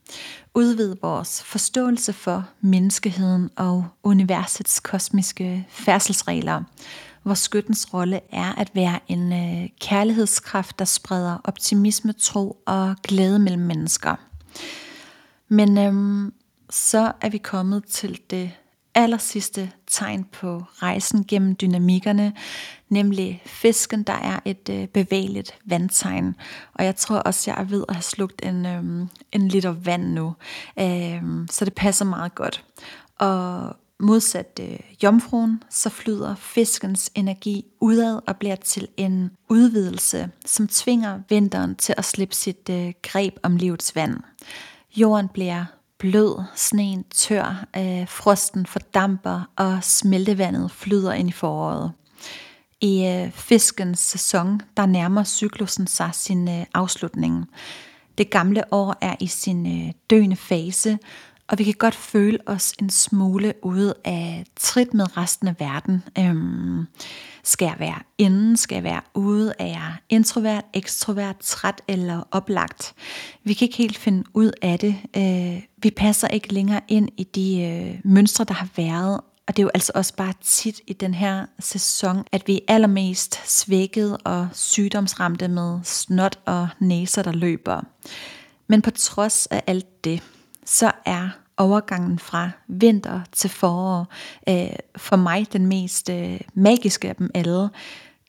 udvide vores forståelse for menneskeheden og universets kosmiske færdselsregler, hvor skyttens rolle er at være en øh, kærlighedskraft, der spreder optimisme, tro og glæde mellem mennesker. Men øhm, så er vi kommet til det aller sidste tegn på rejsen gennem dynamikkerne, nemlig fisken, der er et øh, bevægeligt vandtegn. Og jeg tror også, jeg er ved at have slugt en, øh, en liter vand nu, øh, så det passer meget godt. Og modsat øh, jomfruen, så flyder fiskens energi udad og bliver til en udvidelse, som tvinger vinteren til at slippe sit øh, greb om livets vand. Jorden bliver blød, sneen tør, øh, frosten fordamper, og smeltevandet flyder ind i foråret. I øh, fiskens sæson, der nærmer cyklusen sig sin øh, afslutning. Det gamle år er i sin øh, døende fase, og vi kan godt føle os en smule ude af trit med resten af verden. Øhm, skal jeg være inde? Skal jeg være ude? Er jeg introvert, ekstrovert, træt eller oplagt? Vi kan ikke helt finde ud af det. Øh, vi passer ikke længere ind i de øh, mønstre, der har været, og det er jo altså også bare tit i den her sæson, at vi er allermest svækket og sygdomsramte med snot og næser, der løber. Men på trods af alt det, så er overgangen fra vinter til forår øh, for mig den mest øh, magiske af dem alle.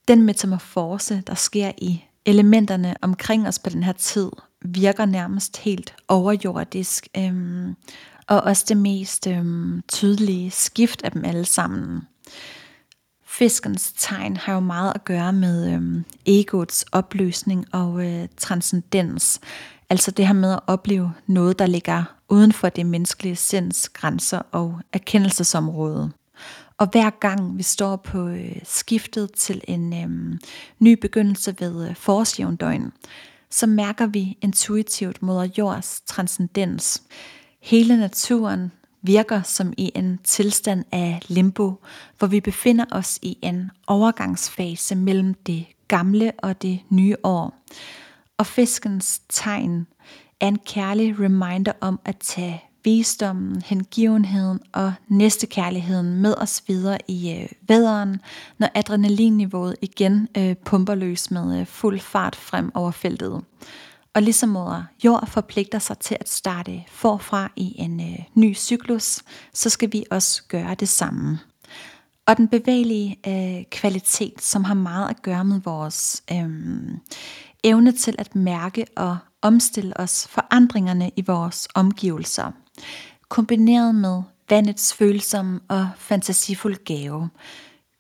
Den metamorfose, der sker i elementerne omkring os på den her tid, virker nærmest helt overjordisk. Øh, og også det mest øh, tydelige skift af dem alle sammen. Fiskens tegn har jo meget at gøre med øh, egoets opløsning og øh, transcendens. Altså det her med at opleve noget, der ligger uden for det menneskelige sinds grænser og erkendelsesområde. Og hver gang vi står på øh, skiftet til en øh, ny begyndelse ved øh, forårsjævndøgn, så mærker vi intuitivt moder jords transcendens. Hele naturen virker som i en tilstand af limbo, hvor vi befinder os i en overgangsfase mellem det gamle og det nye år. Og fiskens tegn er en kærlig reminder om at tage visdommen, hengivenheden og næstekærligheden med os videre i øh, væderen, når adrenalinniveauet igen øh, pumper løs med øh, fuld fart frem over feltet. Og ligesom moder jord forpligter sig til at starte forfra i en øh, ny cyklus, så skal vi også gøre det samme. Og den bevægelige øh, kvalitet, som har meget at gøre med vores øh, evne til at mærke og omstille os forandringerne i vores omgivelser, kombineret med vandets følsomme og fantasifulde gave,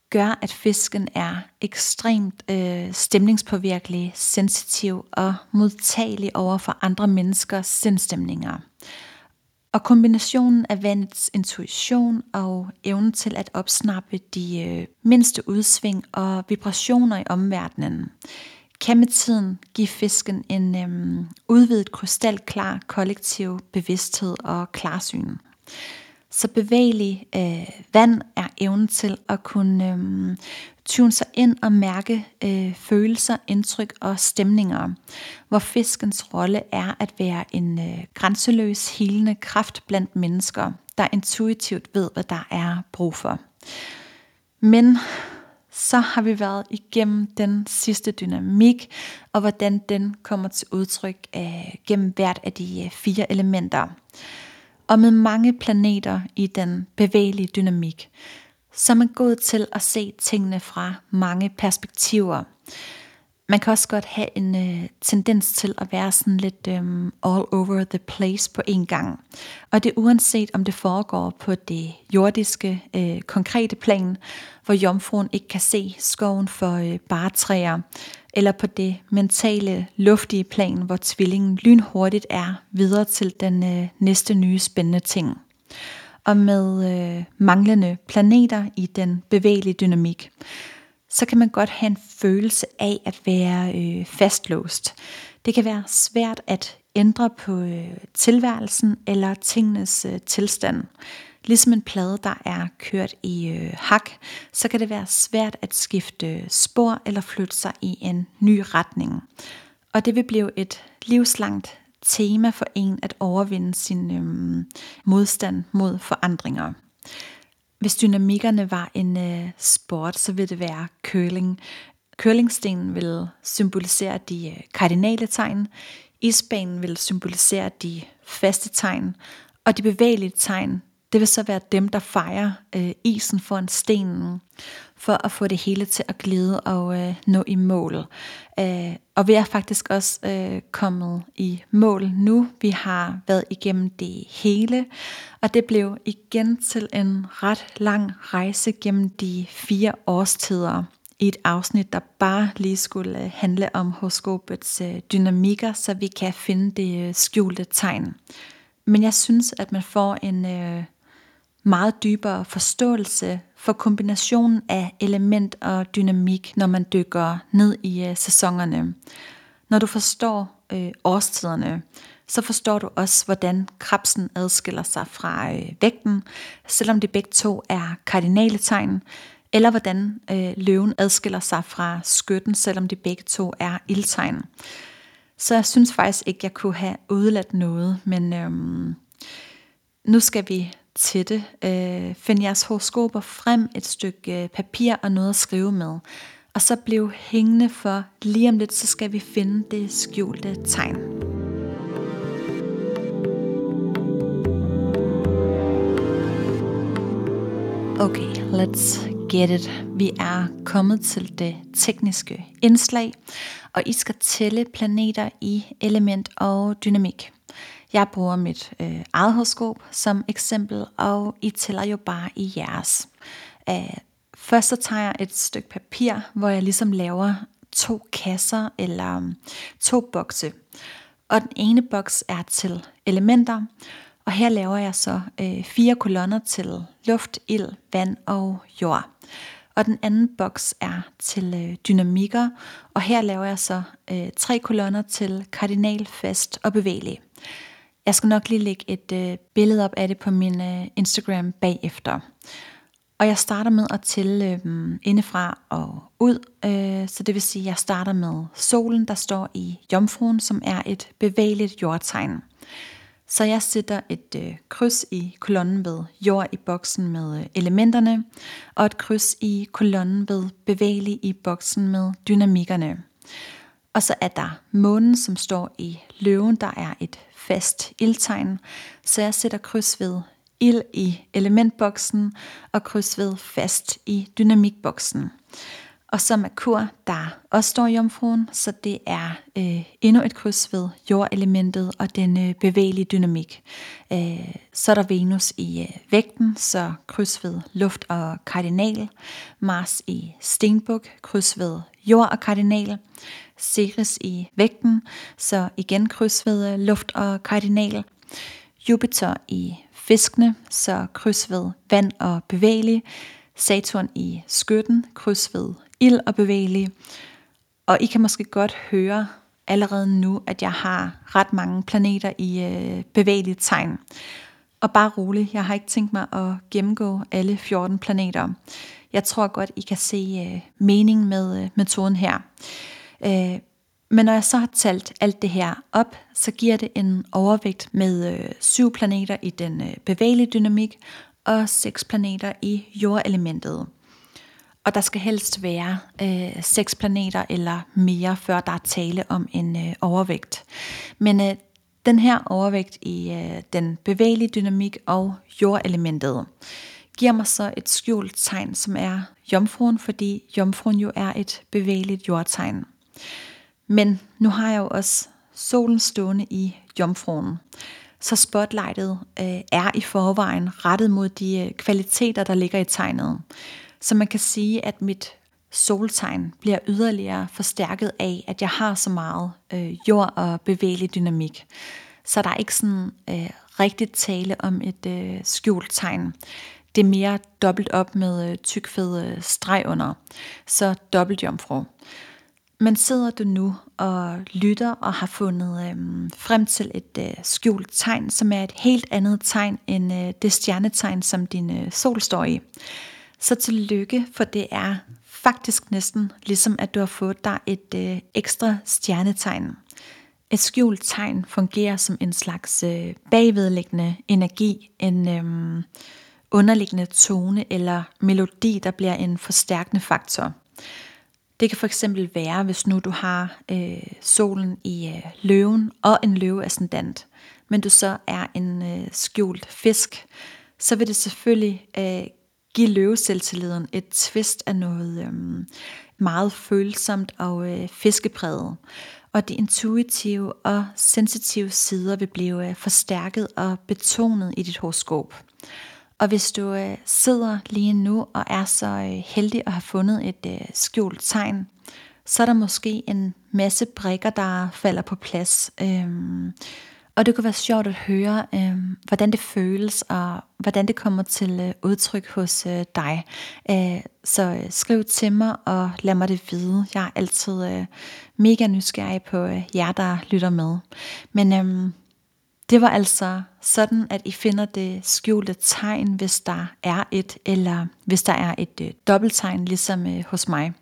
gør, at fisken er ekstremt øh, stemningspåvirkelig, sensitiv og modtagelig over for andre menneskers sindstemninger. Og kombinationen af vandets intuition og evnen til at opsnappe de øh, mindste udsving og vibrationer i omverdenen, kan med tiden give fisken en øhm, udvidet krystalklar kollektiv bevidsthed og klarsyn. Så bevægelig øh, vand er evnen til at kunne øh, tune sig ind og mærke øh, følelser, indtryk og stemninger, hvor fiskens rolle er at være en øh, grænseløs, helende kraft blandt mennesker, der intuitivt ved, hvad der er brug for. Men så har vi været igennem den sidste dynamik, og hvordan den kommer til udtryk øh, gennem hvert af de øh, fire elementer og med mange planeter i den bevægelige dynamik, så er man gået til at se tingene fra mange perspektiver. Man kan også godt have en øh, tendens til at være sådan lidt øh, all over the place på en gang. Og det er uanset om det foregår på det jordiske, øh, konkrete plan, hvor jomfruen ikke kan se skoven for øh, bare træer, eller på det mentale, luftige plan, hvor tvillingen lynhurtigt er videre til den øh, næste nye spændende ting. Og med øh, manglende planeter i den bevægelige dynamik, så kan man godt have en følelse af at være øh, fastlåst. Det kan være svært at ændre på øh, tilværelsen eller tingenes øh, tilstand. Ligesom en plade, der er kørt i øh, hak, så kan det være svært at skifte øh, spor eller flytte sig i en ny retning. Og det vil blive et livslangt tema for en at overvinde sin øh, modstand mod forandringer. Hvis dynamikkerne var en øh, sport, så ville det være curling. Curlingstenen vil symbolisere de øh, kardinale tegn, isbanen vil symbolisere de faste tegn, og de bevægelige tegn, det vil så være dem, der fejrer øh, isen foran stenen, for at få det hele til at glide og øh, nå i mål. Øh, og vi er faktisk også øh, kommet i mål nu. Vi har været igennem det hele, og det blev igen til en ret lang rejse gennem de fire årstider i et afsnit, der bare lige skulle øh, handle om horoskopets øh, dynamikker, så vi kan finde det øh, skjulte tegn. Men jeg synes, at man får en øh, meget dybere forståelse for kombinationen af element og dynamik, når man dykker ned i øh, sæsonerne. Når du forstår øh, årstiderne, så forstår du også, hvordan krabsen adskiller sig fra øh, vægten, selvom de begge to er kardinale tegn, eller hvordan øh, løven adskiller sig fra skytten, selvom de begge to er ildtegn. Så jeg synes faktisk ikke, jeg kunne have udladt noget, men øhm, nu skal vi til det. Øh, find jeres horoskoper frem, et stykke øh, papir og noget at skrive med. Og så blev hængende for lige om lidt, så skal vi finde det skjulte tegn. Okay, let's get it. Vi er kommet til det tekniske indslag, og I skal tælle planeter i element og dynamik. Jeg bruger mit øh, eget horoskop som eksempel, og I tæller jo bare i jeres. Uh, først så tager jeg et stykke papir, hvor jeg ligesom laver to kasser eller um, to bokse. Og den ene boks er til elementer, og her laver jeg så øh, fire kolonner til luft, ild, vand og jord. Og den anden boks er til øh, dynamikker, og her laver jeg så øh, tre kolonner til kardinal, fast og bevægelig. Jeg skal nok lige lægge et øh, billede op af det på min øh, Instagram bagefter. Og jeg starter med at tælle øh, indefra og ud, øh, så det vil sige, at jeg starter med solen, der står i jomfruen, som er et bevægeligt jordtegn. Så jeg sætter et øh, kryds i kolonnen ved jord i boksen med øh, elementerne, og et kryds i kolonnen ved bevægelig i boksen med dynamikkerne. Og så er der månen, som står i løven, der er et fast ildtegn, så jeg sætter kryds ved ild i elementboksen og kryds ved fast i dynamikboksen. Og så Merkur, der også står i jomfruen, så det er øh, endnu et kryds ved jordelementet og den øh, bevægelige dynamik. Øh, så er der Venus i øh, vægten, så kryds ved luft og kardinal. Mars i stenbuk, kryds ved jord og kardinal. Ceres i vægten, så igen kryds ved øh, luft og kardinal. Jupiter i fiskene, så kryds ved vand og bevægelig. Saturn i skytten, kryds ved ild og bevægelig. Og I kan måske godt høre allerede nu, at jeg har ret mange planeter i øh, bevægeligt tegn. Og bare rolig, jeg har ikke tænkt mig at gennemgå alle 14 planeter. Jeg tror godt, I kan se øh, mening med øh, metoden her. Øh, men når jeg så har talt alt det her op, så giver det en overvægt med øh, syv planeter i den øh, bevægelige dynamik og seks planeter i jordelementet. Og der skal helst være øh, seks planeter eller mere, før der er tale om en øh, overvægt. Men øh, den her overvægt i øh, den bevægelige dynamik og jordelementet giver mig så et skjult tegn, som er jomfruen, fordi jomfruen jo er et bevægeligt jordtegn. Men nu har jeg jo også solen stående i jomfruen. Så spotlightet øh, er i forvejen rettet mod de øh, kvaliteter, der ligger i tegnet. Så man kan sige, at mit soltegn bliver yderligere forstærket af, at jeg har så meget øh, jord og bevægelig dynamik. Så der er ikke sådan øh, rigtigt tale om et øh, skjult tegn. Det er mere dobbelt op med øh, tykfed øh, streg under. Så dobbelt jomfru. Men sidder du nu og lytter og har fundet øhm, frem til et øh, skjult tegn, som er et helt andet tegn end øh, det stjernetegn, som din øh, sol står i, så tillykke, for det er faktisk næsten ligesom, at du har fået dig et øh, ekstra stjernetegn. Et skjult tegn fungerer som en slags øh, bagvedliggende energi, en øh, underliggende tone eller melodi, der bliver en forstærkende faktor. Det kan for eksempel være, hvis nu du har øh, solen i øh, løven og en løveascendant, men du så er en øh, skjult fisk, så vil det selvfølgelig øh, give løveselvtilliden et twist af noget øh, meget følsomt og øh, fiskepræget. Og de intuitive og sensitive sider vil blive øh, forstærket og betonet i dit horoskop. Og hvis du øh, sidder lige nu og er så øh, heldig at have fundet et øh, skjult tegn, så er der måske en masse brikker, der falder på plads. Øhm, og det kunne være sjovt at høre, øhm, hvordan det føles, og hvordan det kommer til øh, udtryk hos øh, dig. Øh, så øh, skriv til mig, og lad mig det vide. Jeg er altid øh, mega nysgerrig på øh, jer, der lytter med. Men øhm, det var altså sådan, at I finder det skjulte tegn, hvis der er et, eller hvis der er et øh, dobbelttegn, ligesom øh, hos mig.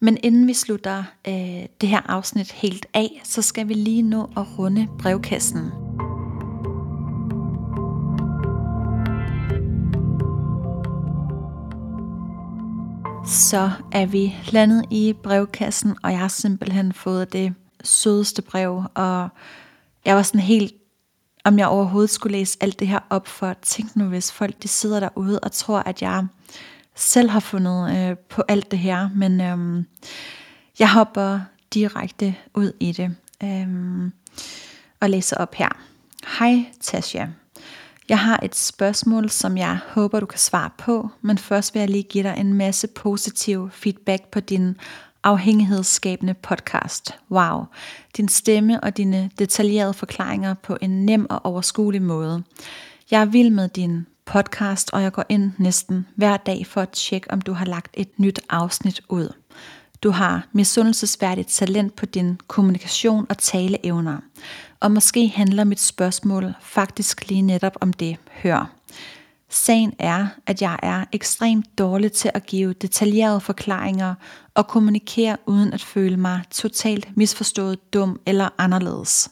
Men inden vi slutter øh, det her afsnit helt af, så skal vi lige nå at runde brevkassen. Så er vi landet i brevkassen, og jeg har simpelthen fået det sødeste brev, og jeg var sådan helt, om jeg overhovedet skulle læse alt det her op for, tænk nu hvis folk de sidder derude og tror, at jeg selv har fundet øh, på alt det her, men øh, jeg hopper direkte ud i det øh, og læser op her. Hej Tasha. Jeg har et spørgsmål, som jeg håber, du kan svare på, men først vil jeg lige give dig en masse positiv feedback på din afhængighedsskabende podcast. Wow. Din stemme og dine detaljerede forklaringer på en nem og overskuelig måde. Jeg er vild med din podcast, og jeg går ind næsten hver dag for at tjekke, om du har lagt et nyt afsnit ud. Du har misundelsesværdigt talent på din kommunikation og taleevner. Og måske handler mit spørgsmål faktisk lige netop om det. Hør. Sagen er, at jeg er ekstremt dårlig til at give detaljerede forklaringer og kommunikere uden at føle mig totalt misforstået, dum eller anderledes.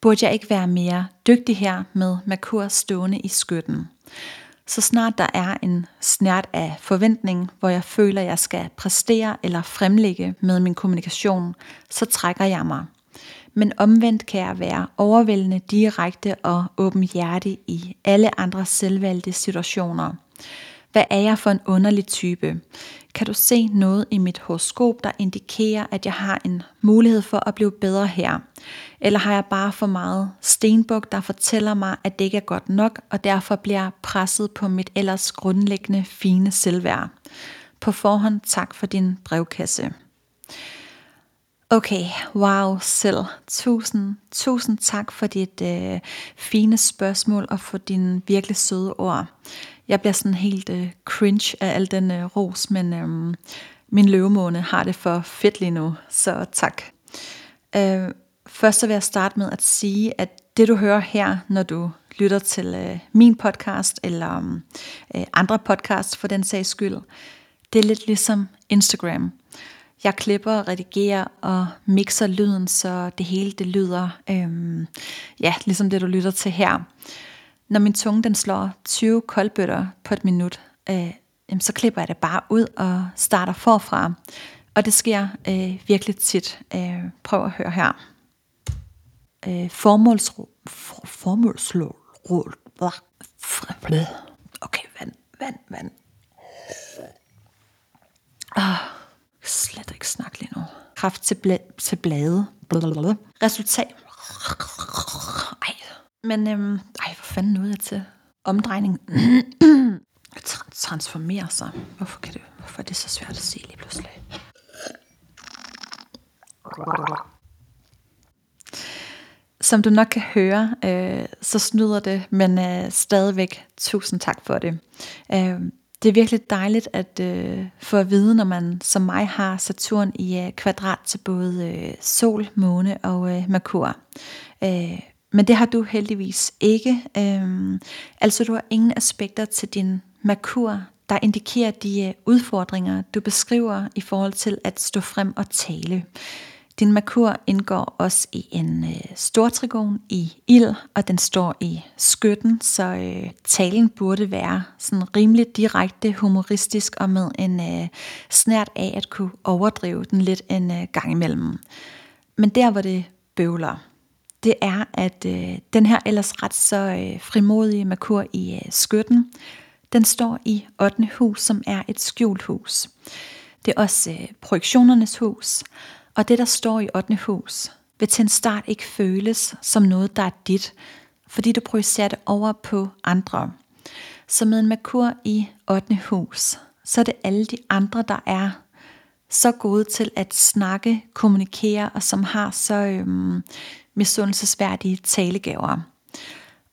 Burde jeg ikke være mere dygtig her med Merkur stående i skytten? Så snart der er en snært af forventning, hvor jeg føler, jeg skal præstere eller fremlægge med min kommunikation, så trækker jeg mig. Men omvendt kan jeg være overvældende direkte og åbenhjertig i alle andre selvvalgte situationer. Hvad er jeg for en underlig type? Kan du se noget i mit horoskop, der indikerer, at jeg har en mulighed for at blive bedre her? Eller har jeg bare for meget stenbuk, der fortæller mig, at det ikke er godt nok, og derfor bliver presset på mit ellers grundlæggende fine selvværd? På forhånd tak for din brevkasse. Okay, wow selv. Tusind, tusind tak for dit øh, fine spørgsmål og for dine virkelig søde ord. Jeg bliver sådan helt øh, cringe af al den øh, ros, men øh, min løvemåne har det for fedt lige nu, så tak. Øh, først så vil jeg starte med at sige, at det du hører her, når du lytter til øh, min podcast, eller øhm, øh, andre podcasts for den sags skyld, det er lidt ligesom Instagram. Jeg klipper, redigerer og mixer lyden, så det hele det lyder, øh, ja, ligesom det du lytter til her. Når min tunge den slår 20 koldbøtter på et minut, øh, jamen, så klipper jeg det bare ud og starter forfra. Og det sker øh, virkelig tit. Øh, prøv at høre her. Øh, formåls... For, formålsråd... Okay, vand, vand, vand. Oh, slet ikke snakke lige nu. Kraft til, bla- til blade. Blablabla. Resultat. Ej. Men øhm, ej, fanden nåede jeg til? Omdrejning. transformere sig. Hvorfor, kan det, hvorfor er det så svært at se lige pludselig? Som du nok kan høre, øh, så snyder det, men øh, stadigvæk tusind tak for det. Øh, det er virkelig dejligt at øh, få at vide, når man som mig har Saturn i øh, kvadrat til både øh, sol, måne og øh, Merkur. Øh, men det har du heldigvis ikke. Øhm, altså du har ingen aspekter til din Merkur, der indikerer de øh, udfordringer, du beskriver i forhold til at stå frem og tale. Din Merkur indgår også i en øh, stortrigon i ild, og den står i skytten, så øh, talen burde være sådan rimelig direkte humoristisk og med en øh, snært af at kunne overdrive den lidt en øh, gang imellem. Men der hvor det bøvler, det er, at øh, den her ellers ret så øh, frimodige Merkur i øh, skytten, den står i 8. hus, som er et skjult hus. Det er også øh, projektionernes hus, og det, der står i 8. hus, vil til en start ikke føles som noget, der er dit, fordi du projicerer det over på andre. Så med en Merkur i 8. hus, så er det alle de andre, der er så gode til at snakke, kommunikere, og som har så øhm, misundelsesværdige talegaver.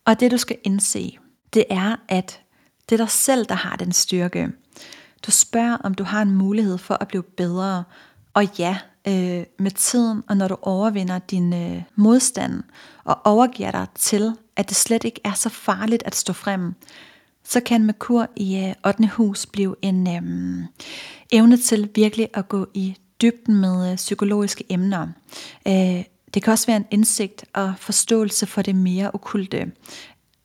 Og det du skal indse, det er, at det er dig selv, der har den styrke. Du spørger, om du har en mulighed for at blive bedre, og ja, øh, med tiden, og når du overvinder din øh, modstand, og overgiver dig til, at det slet ikke er så farligt at stå frem, så kan Merkur i øh, 8. hus blive en øh, evne til virkelig at gå i dybden med øh, psykologiske emner. Øh, det kan også være en indsigt og forståelse for det mere okulte.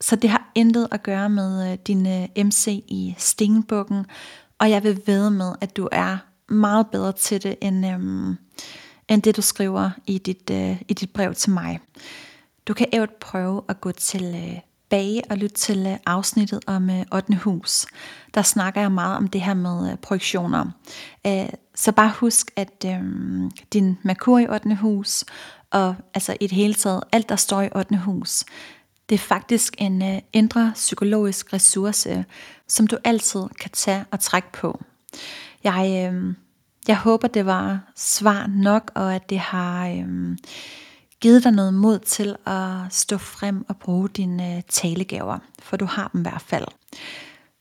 Så det har intet at gøre med øh, din øh, MC i Stenbukken, og jeg vil ved med, at du er meget bedre til det, end, øhm, end det du skriver i dit, øh, i dit brev til mig. Du kan ævet prøve at gå tilbage øh, og lytte til øh, afsnittet om øh, 8. hus. Der snakker jeg meget om det her med øh, projektioner. Øh, så bare husk, at øh, din Merkur i 8. hus, og altså i det hele taget, alt der står i 8. hus, det er faktisk en øh, indre psykologisk ressource, som du altid kan tage og trække på. Jeg, øh, jeg håber, det var svar nok, og at det har øh, givet dig noget mod til at stå frem og bruge dine øh, talegaver, for du har dem i hvert fald.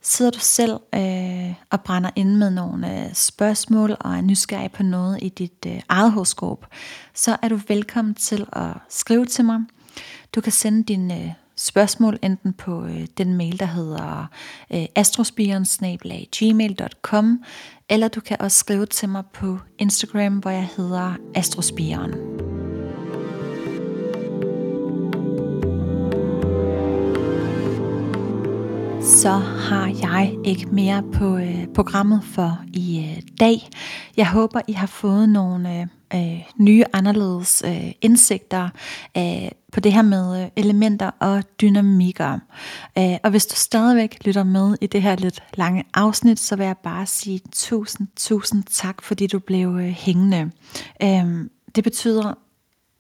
Sidder du selv øh, og brænder ind med nogle øh, spørgsmål og er nysgerrig på noget i dit øh, eget horoskop, så er du velkommen til at skrive til mig. Du kan sende din øh, spørgsmål enten på øh, den mail, der hedder øh, astrospiren.gmail.com, eller du kan også skrive til mig på Instagram, hvor jeg hedder astrospiren. Så har jeg ikke mere på øh, programmet for i øh, dag. Jeg håber, I har fået nogle øh, øh, nye, anderledes øh, indsigter øh, på det her med øh, elementer og dynamikker. Øh, og hvis du stadigvæk lytter med i det her lidt lange afsnit, så vil jeg bare sige tusind, tusind tak, fordi du blev øh, hængende. Øh, det betyder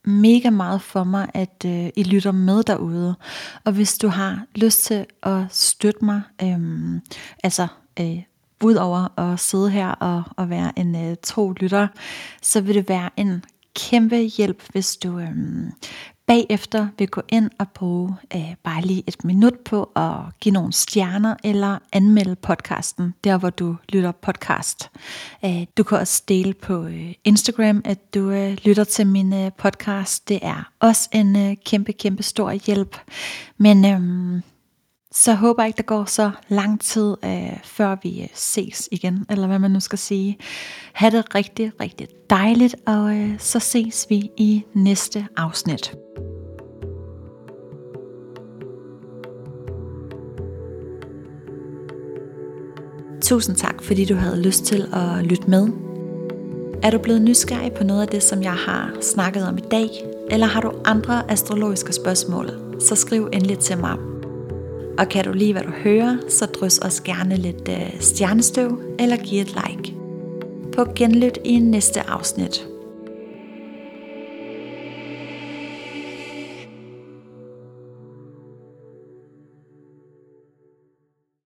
mega meget for mig, at øh, I lytter med derude. Og hvis du har lyst til at støtte mig, øh, altså øh, over at sidde her og, og være en øh, tro lytter, så vil det være en kæmpe hjælp, hvis du øh, bagefter vil gå ind og bruge øh, bare lige et minut på at give nogle stjerner eller anmelde podcasten, der hvor du lytter podcast. Øh, du kan også dele på øh, Instagram, at du øh, lytter til min øh, podcast. Det er også en øh, kæmpe, kæmpe stor hjælp. Men øh, så håber jeg ikke, der går så lang tid, øh, før vi øh, ses igen, eller hvad man nu skal sige. Ha' det rigtig, rigtig dejligt, og øh, så ses vi i næste afsnit. Tusind tak, fordi du havde lyst til at lytte med. Er du blevet nysgerrig på noget af det, som jeg har snakket om i dag, eller har du andre astrologiske spørgsmål, så skriv endelig til mig og kan du lide, hvad du hører, så drys os gerne lidt øh, stjernestøv eller giv et like. På genlyt i næste afsnit.